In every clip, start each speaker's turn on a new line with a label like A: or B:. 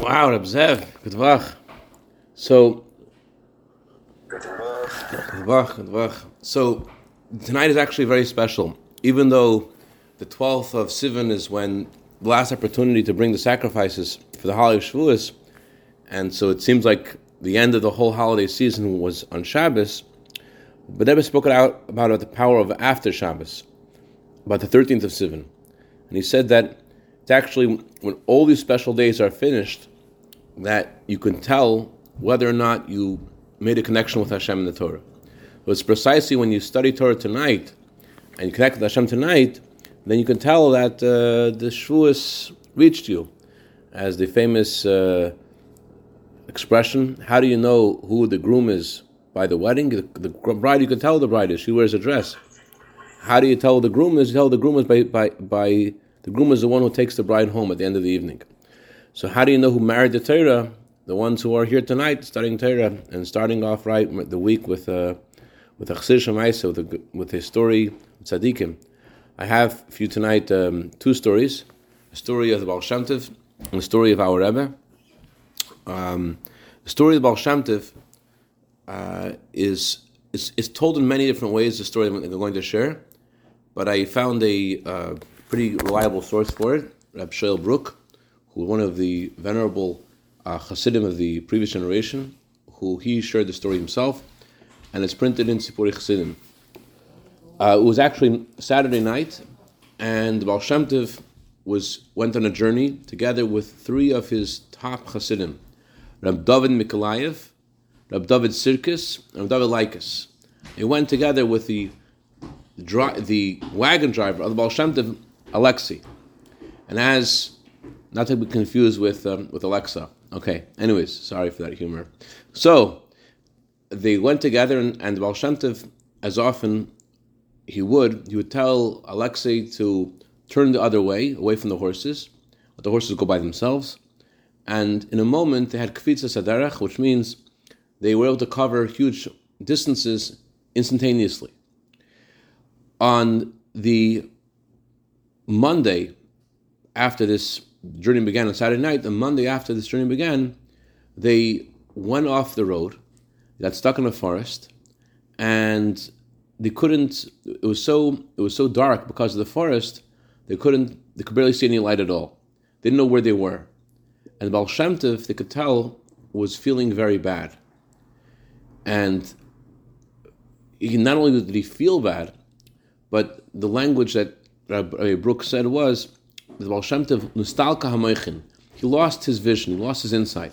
A: Wow, Reb Zev, good vach. So, good vach, good vach. So, tonight is actually very special. Even though the 12th of Sivan is when the last opportunity to bring the sacrifices for the holiday of Shavuos, and so it seems like the end of the whole holiday season was on Shabbos, but Rebbe spoke out about the power of after Shabbos, about the 13th of Sivan. And he said that it's actually when all these special days are finished that you can tell whether or not you made a connection with Hashem in the Torah. But it's precisely when you study Torah tonight and you connect with Hashem tonight, then you can tell that uh, the Shavuos reached you. As the famous uh, expression, how do you know who the groom is by the wedding? The, the, bride, you can tell the bride is. She wears a dress. How do you tell the groom is? You tell the groom is by, by, by the groom is the one who takes the bride home at the end of the evening. So how do you know who married the Torah? The ones who are here tonight studying Torah and starting off right the week with uh, with a Chassid with a, with a story tzaddikim. I have for you tonight um, two stories: a story of the Baal Shem Tov and a story of our Rebbe. Um, the story of the Baal Shem Tov uh, is, is is told in many different ways. The story I'm going to share, but I found a uh, pretty reliable source for it, Rab Shael Brook, who one of the venerable uh, Hasidim of the previous generation, who he shared the story himself, and it's printed in Sipuri Hasidim. Uh, it was actually Saturday night, and Baal Shem Tov was went on a journey together with three of his top Hasidim, Rab David Mikolayev, Rab David Sirkis, and Rab David Laikas. They went together with the the wagon driver of the Baal Shem Tov Alexei. And as, not to be confused with, um, with Alexa. Okay, anyways, sorry for that humor. So, they went together, and, and Baal as often he would, he would tell Alexei to turn the other way, away from the horses, let the horses go by themselves. And in a moment, they had kfitzas haderech, which means they were able to cover huge distances instantaneously. On the Monday, after this journey began on Saturday night, the Monday after this journey began, they went off the road, got stuck in a forest, and they couldn't. It was so it was so dark because of the forest. They couldn't. They could barely see any light at all. They didn't know where they were, and Baal Shem Tov, they could tell, was feeling very bad. And he, not only did he feel bad, but the language that Rabbi Brooks said was the Baal Shem Tov. He lost his vision, he lost his insight,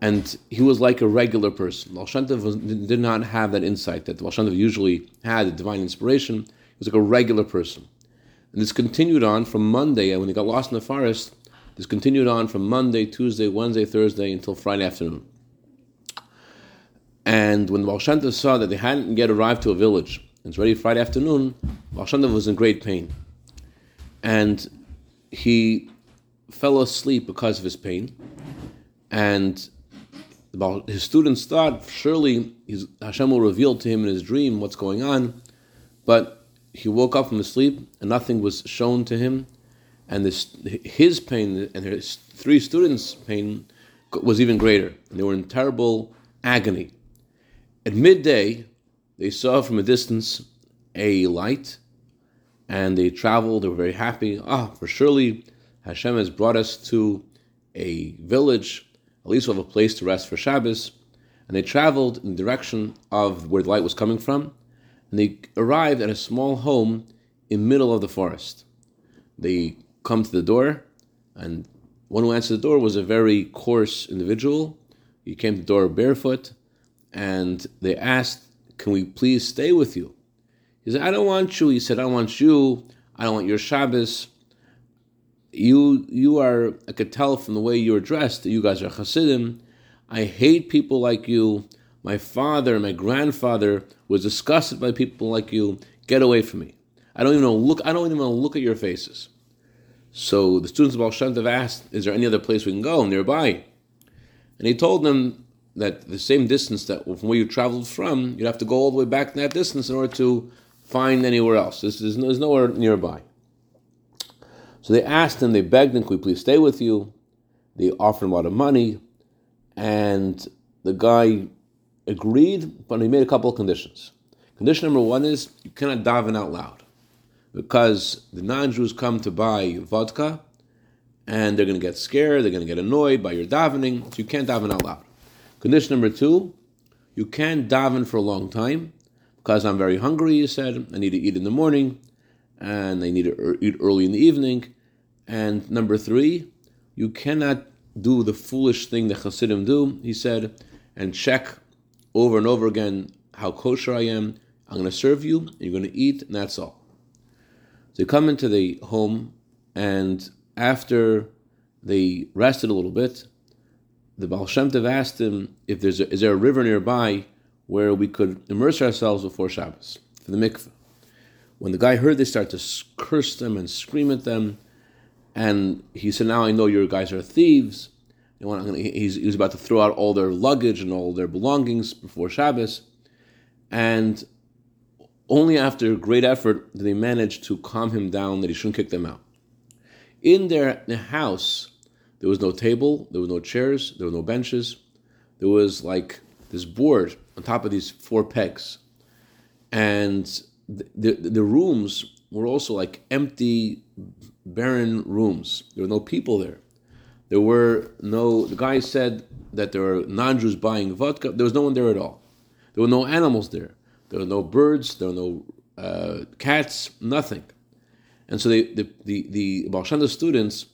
A: and he was like a regular person. Baal Shem Tov was, did not have that insight that Baal Shem Tov usually had, the divine inspiration. He was like a regular person, and this continued on from Monday. When he got lost in the forest, this continued on from Monday, Tuesday, Wednesday, Thursday until Friday afternoon. And when Baal saw that they hadn't yet arrived to a village, it's already Friday afternoon, Baal was in great pain. And he fell asleep because of his pain. And his students thought surely Hashem will reveal to him in his dream what's going on. But he woke up from his sleep and nothing was shown to him. And this, his pain and his three students' pain was even greater. And they were in terrible agony. At midday, they saw from a distance a light and they traveled. They were very happy. Ah, for surely Hashem has brought us to a village. At least we'll have a place to rest for Shabbos. And they traveled in the direction of where the light was coming from. And they arrived at a small home in the middle of the forest. They come to the door, and one who answered the door was a very coarse individual. He came to the door barefoot, and they asked can we please stay with you? He said, I don't want you. He said, I want you. I don't want your Shabbos. You you are, I could tell from the way you're dressed that you guys are Hasidim. I hate people like you. My father, my grandfather was disgusted by people like you. Get away from me. I don't even know look. I don't even want to look at your faces. So the students of Baal Shem asked, "Is there any other place we can go nearby?" And he told them that the same distance that from where you traveled from, you'd have to go all the way back that distance in order to find anywhere else. This is there's nowhere nearby. So they asked him, they begged him, "Could we please stay with you?" they offered him a lot of money, and the guy agreed, but he made a couple of conditions. Condition number one is you cannot daven out loud because the non-Jews come to buy vodka and they're going to get scared, they're going to get annoyed by your davening, so you can't daven out loud. Condition number two, you can't daven for a long time because I'm very hungry, he said, I need to eat in the morning and I need to eat early in the evening. And number three, you cannot do the foolish thing that Hasidim do, he said, and check over and over again how kosher I am. I'm going to serve you, you're going to eat, and that's all. So they come into the home, and after they rested a little bit, the Baal Shem Tov asked him if there's a, is there a river nearby where we could immerse ourselves before Shabbos for the mikveh. When the guy heard, they started to curse them and scream at them, and he said, "Now I know your guys are thieves." He was about to throw out all their luggage and all their belongings before Shabbos, and only after great effort did they manage to calm him down that he shouldn't kick them out. In their house, there was no table, there were no chairs, there were no benches. There was like this board on top of these four pegs. And the, the, the rooms were also like empty, barren rooms. There were no people there. There were no, the guy said that there were non Jews buying vodka. There was no one there at all. There were no animals there. There were no birds. There were no uh, cats, nothing. And so they, the, the, the Shem students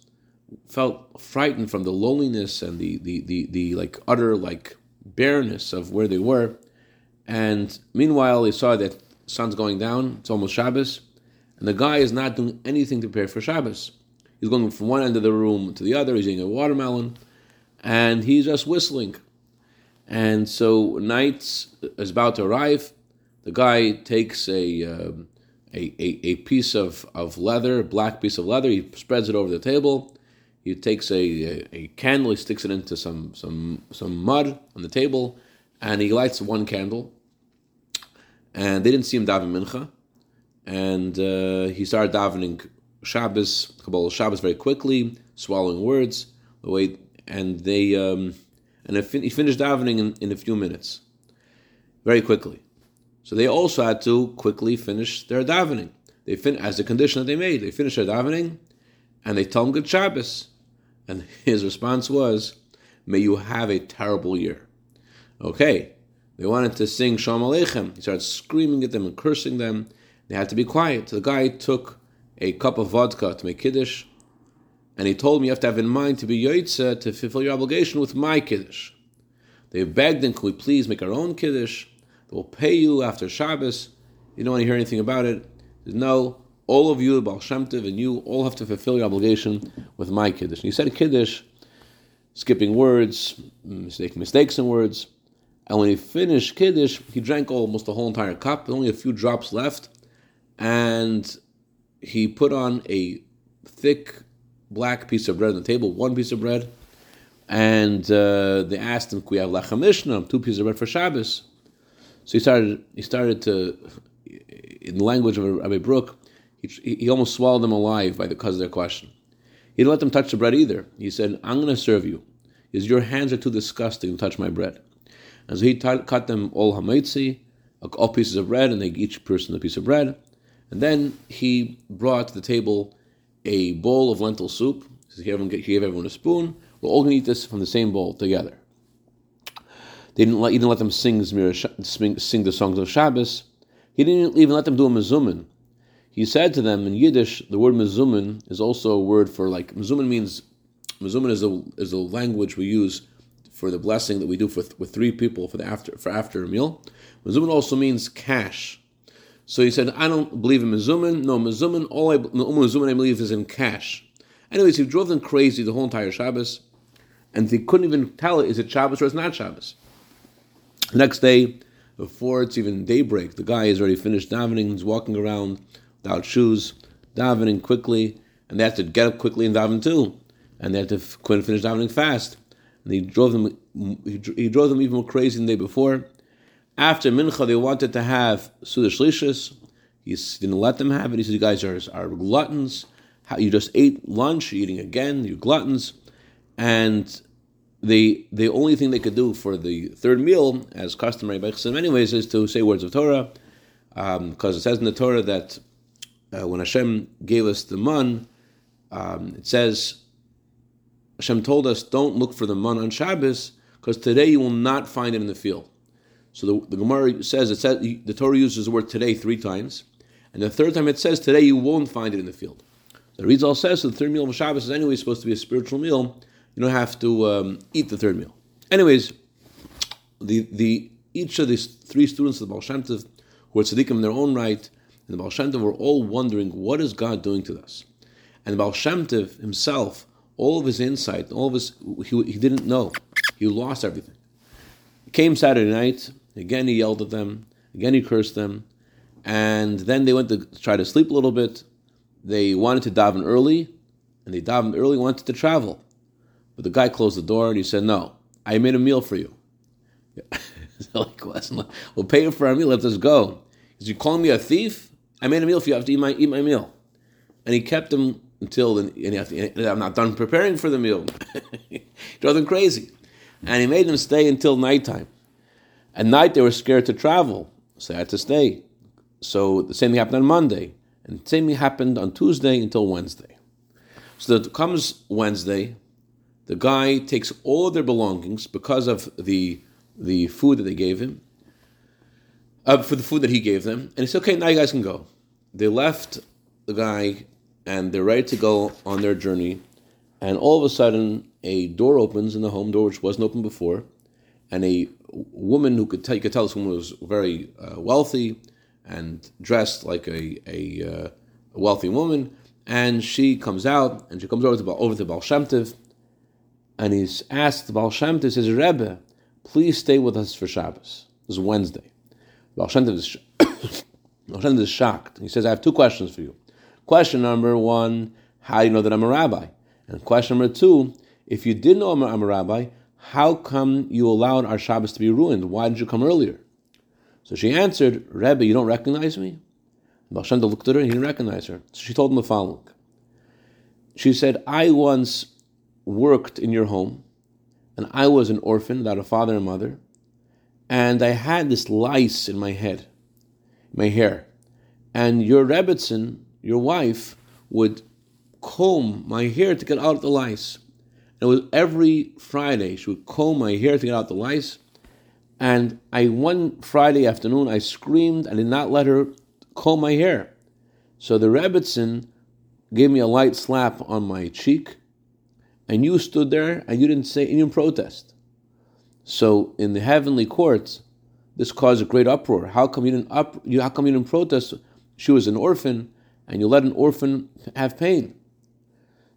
A: felt frightened from the loneliness and the, the, the, the like utter like bareness of where they were. And meanwhile, they saw that sun's going down. It's almost Shabbos, and the guy is not doing anything to prepare for Shabbos. He's going from one end of the room to the other. He's eating a watermelon, and he's just whistling. And so night is about to arrive. The guy takes a, uh, a, a, a piece of, of leather, a black piece of leather. He spreads it over the table he takes a, a, a, candle, he sticks it into some some some mud on the table, and he lights one candle. And they didn't see him daven mincha, and uh, he started davening Shabbos, Kabbalas Shabbos very quickly, swallowing words. The way and they um, and he finished davening in, in a few minutes, very quickly. So they also had to quickly finish their davening. They fin- as a condition that they made. They finished their davening, and they told him good Shabbos. And his response was, May you have a terrible year. Okay, they wanted to sing Shalom Aleichem. He started screaming at them and cursing them. They had to be quiet. The guy took a cup of vodka to make Kiddush, and he told me you have to have in mind to be Yoitza to fulfill your obligation with my Kiddush. They begged him, can we please make our own Kiddush? We'll pay you after Shabbos. You don't want to hear anything about it. Said, no, all of you, Baal Shem Tov, and you all have to fulfill your obligation with my Kiddush. And he said Kiddush, skipping words, making mistakes in words. And when he finished Kiddush, he drank almost the whole entire cup, only a few drops left. And he put on a thick black piece of bread on the table, one piece of bread. And uh, they asked him, we have lechem mishneh, two pieces of bread for Shabbos? So he started, he started to, in the language of Rabbi Brook, he, he almost swallowed them alive by the, because of their question. He didn't let them touch the bread either. He said, I'm going to serve you. Because your hands are too disgusting to touch my bread. And so he t- cut them all hamaitzi, all pieces of bread, and they each person a piece of bread. And then he brought to the table a bowl of lentil soup. He gave everyone a spoon. We're all going to eat this from the same bowl together. They didn't let, he didn't let them sing, sing the songs of Shabbos. He didn't even let them do a mezumin. He said to them in Yiddish, the word mezumin is also a word for like mezumin means mezumin is a is a language we use for the blessing that we do for, with three people for the after for after a meal. Mezumin also means cash. So he said, I don't believe in mezumin. No mezumin. All I mezumin I believe is in cash. Anyways, he drove them crazy the whole entire Shabbos, and they couldn't even tell is it Shabbos or it's not Shabbos. Next day, before it's even daybreak, the guy has already finished davening. He's walking around without shoes, davening quickly, and they had to get up quickly and daven too, and they had to quit and finish davening fast. And he drove them. He, drove them even more crazy than the day before. After mincha, they wanted to have suda. He didn't let them have it. He said, "You guys are, are gluttons. How, you just ate lunch. You're eating again. You're gluttons." and the the only thing they could do for the third meal, as customary by Chassim anyways, is to say words of Torah, because um, it says in the Torah that uh, when Hashem gave us the man, um, it says Hashem told us, "Don't look for the man on Shabbos, because today you will not find it in the field." So the, the Gemara says it says the Torah uses the word "today" three times, and the third time it says, "Today you won't find it in the field." The Rizal says so the third meal of Shabbos is anyway supposed to be a spiritual meal. You don't have to um, eat the third meal. Anyways, the the each of these three students of the Baal Shem Tov, who are tzaddikim in their own right, and the Baal Shem Tov were all wondering, what is God doing to us? And the Baal Shem Tov himself, all of his insight, all of his, he, he didn't know. He lost everything. came Saturday night, again he yelled at them, again he cursed them, and then they went to try to sleep a little bit, they wanted to daven early, and they davened early, wanted to travel. But the guy closed the door and he said, No, I made a meal for you. like, we'll pay you for our meal, let us go. Said, You calling me a thief? I made a meal for you, I have to eat my, eat my meal. And he kept them until and to, I'm not done preparing for the meal. he drove them crazy. And he made them stay until nighttime. At night, they were scared to travel, so they had to stay. So the same thing happened on Monday. And the same thing happened on Tuesday until Wednesday. So that comes Wednesday, the guy takes all their belongings because of the the food that they gave him, uh, for the food that he gave them, and he said, "Okay, now you guys can go." They left the guy, and they're ready to go on their journey, and all of a sudden, a door opens in the home door which wasn't open before, and a woman who could tell you could tell this woman was very uh, wealthy and dressed like a, a, uh, a, wealthy woman. And she comes out and she comes over to over to Baal Shem Tov, and he's asked Baal Shem Tov, says Rebbe, please stay with us for Shabbos. Is Wednesday. Baal Shem is, is shocked. He says, I have two questions for you. Question number one, how do you know that I'm a rabbi? And question number two, if you did know I'm a, I'm a rabbi, how come you allowed our Shabbos to be ruined? Why didn't you come earlier? So she answered, Rebbe, you don't recognize me? Shem looked at her and he didn't recognize her. So she told him the following. She said, I once worked in your home, and I was an orphan without a father and mother, and I had this lice in my head, my hair. And your Rebbetzin, your wife, would comb my hair to get out the lice. And it was every Friday she would comb my hair to get out the lice. And I one Friday afternoon I screamed I did not let her comb my hair. So the Rebbetzin gave me a light slap on my cheek, and you stood there and you didn't say any protest. So in the heavenly courts, this caused a great uproar. How come you didn't up, you, how come you didn't protest? She was an orphan, and you let an orphan have pain.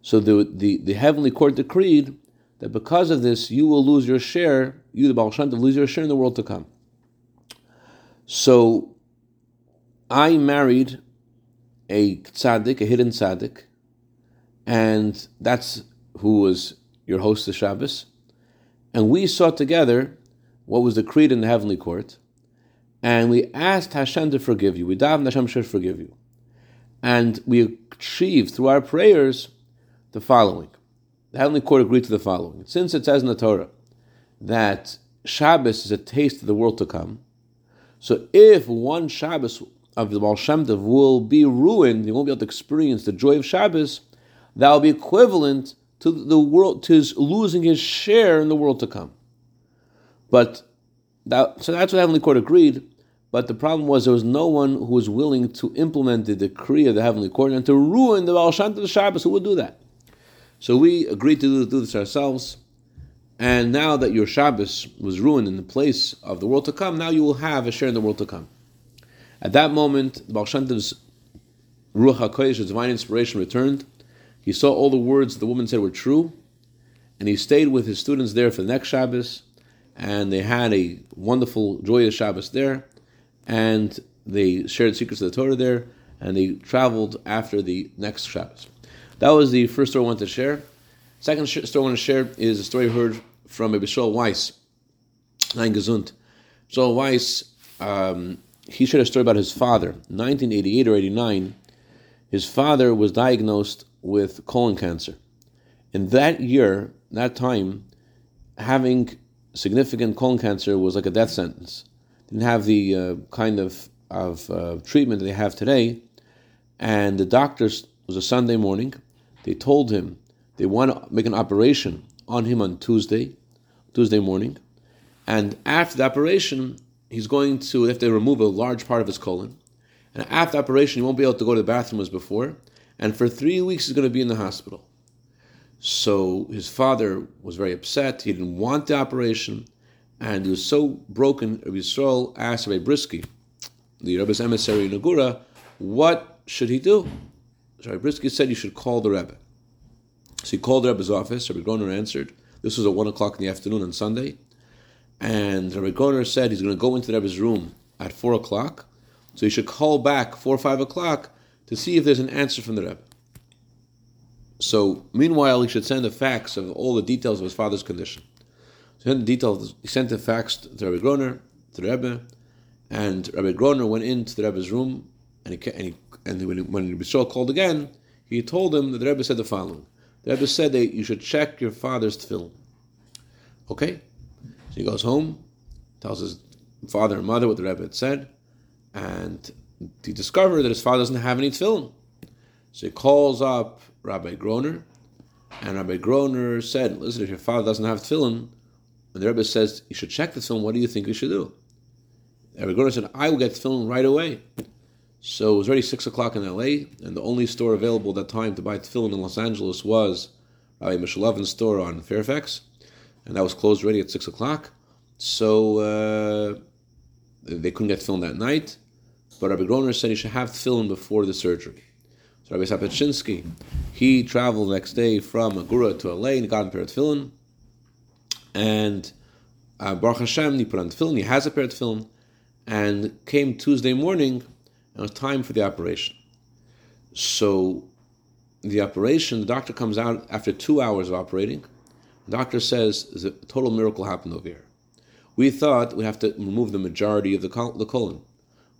A: So the, the, the heavenly court decreed that because of this, you will lose your share, you, the Baal Shem Tov, lose your share in the world to come. So I married a tzaddik, a hidden tzaddik, and that's who was your host of Shabbos. And we saw together what was decreed in the heavenly court, and we asked Hashem to forgive you. We davened Hashem should forgive you. And we achieved through our prayers the following the heavenly court agreed to the following. Since it says in the Torah that Shabbos is a taste of the world to come, so if one Shabbos of the Baal Shem Tov will be ruined, he won't be able to experience the joy of Shabbos, that will be equivalent to the world to his losing his share in the world to come. But that, so that's what the Heavenly Court agreed. But the problem was there was no one who was willing to implement the decree of the Heavenly Court and to ruin the Baal Shem Tov Shabbos. Who would do that? So we agreed to do, this ourselves. And now that your Shabbos was ruined in the place of the world to come, now you will have a share in the world to come. At that moment, the Baal Shem Ruach HaKodesh, divine inspiration, returned. He saw all the words the woman said were true, and he stayed with his students there for the next Shabbos, and they had a wonderful, joyous Shabbos there, and they shared secrets of the Torah there, and they traveled after the next Shabbos. That was the first story I wanted to share. Second story I want to share is a story heard from Rabbi Shaul Weiss, Ein Gesund. Weiss, um, he shared a story about his father. 1988 or 89, his father was diagnosed with colon cancer. In that year, that time, having significant colon cancer was like a death sentence. Didn't have the uh, kind of of uh, treatment they have today. And the doctors, was a Sunday morning, they told him they want to make an operation on him on Tuesday, Tuesday morning. And after the operation, he's going to, if they remove a large part of his colon. And after the operation, he won't be able to go to the bathroom as before. And for three weeks, he's going to be in the hospital. So his father was very upset. He didn't want the operation. And he was so broken, Rabbi Yisroel asked Rabbi Bryski, the Rebbe's emissary in Agoura, what should he do? So Rabbi Bryski said, you should call the Rebbe. So he called the Rebbe's office. Rabbi Groner answered. This was at 1 o'clock in the afternoon on Sunday. And Rabbi Groner said he's going to go into the Rebbe's room at 4 o'clock. So he should call back 4 or 5 o'clock to see if there's an answer from the Rebbe. So meanwhile, he should send a fax of all the details of his father's condition. So he sent the details. He sent a fax to Rabbi Groner, to the Rebbe, and Rabbi Groner went into the Rebbe's room, and he and, he, and when, when Rabbi called again, he told him that the Rebbe said the following: The Rebbe said that you should check your father's tefillin. Okay, so he goes home, tells his father and mother what the Rebbe had said, and he discovered that his father doesn't have any tefillin. So he calls up Rabbi Groner, and Rabbi Groner said, "Listen, if your father doesn't have tefillin, and the Rebbe says you should check the tefillin, what do you think we should do?" Rabbi Groner said, "I will get tefillin right away." So it was already six o'clock in L.A., and the only store available at that time to buy tefillin in Los Angeles was Rabbi Mishulovin's store on Fairfax, and that was closed already at six o'clock. So uh, they couldn't get tefillin that night. But Rabbi Groner said he should have tefillin before the surgery. So Rabbi Sapachinsky, he traveled the next day from Agoura to LA and got a pair of tefillin. And uh, Baruch Hashem, he put on tefillin, he has a pair of tefillin, and came Tuesday morning, and it was time for the operation. So the operation, the doctor comes out after two hours of operating. The doctor says, the total miracle happened over here. We thought we have to remove the majority of the, the colon.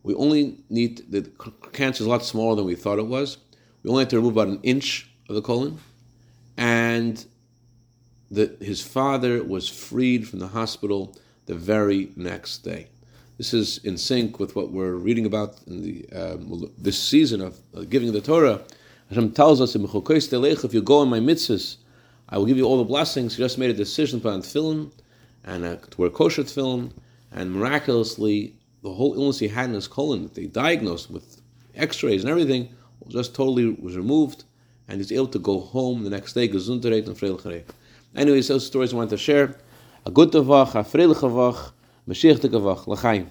A: We only need, the cancer is a lot smaller than we thought it was. We only had to remove about an inch of the colon. And the, his father was freed from the hospital the very next day. This is in sync with what we're reading about in the um, this season of uh, giving the Torah. Hashem tells us, in if you go in my mitzvahs, I will give you all the blessings. He just made a decision to put on tefillin and uh, to wear kosher tefillin, and miraculously, the whole illness he had in his colon that they diagnosed with X-rays and everything was just totally was removed, and he's able to go home the next day, gesundheit and freilich Anyways, those stories I wanted to share. A good tavach, a freilich Mashiach Mashiach l'chaim.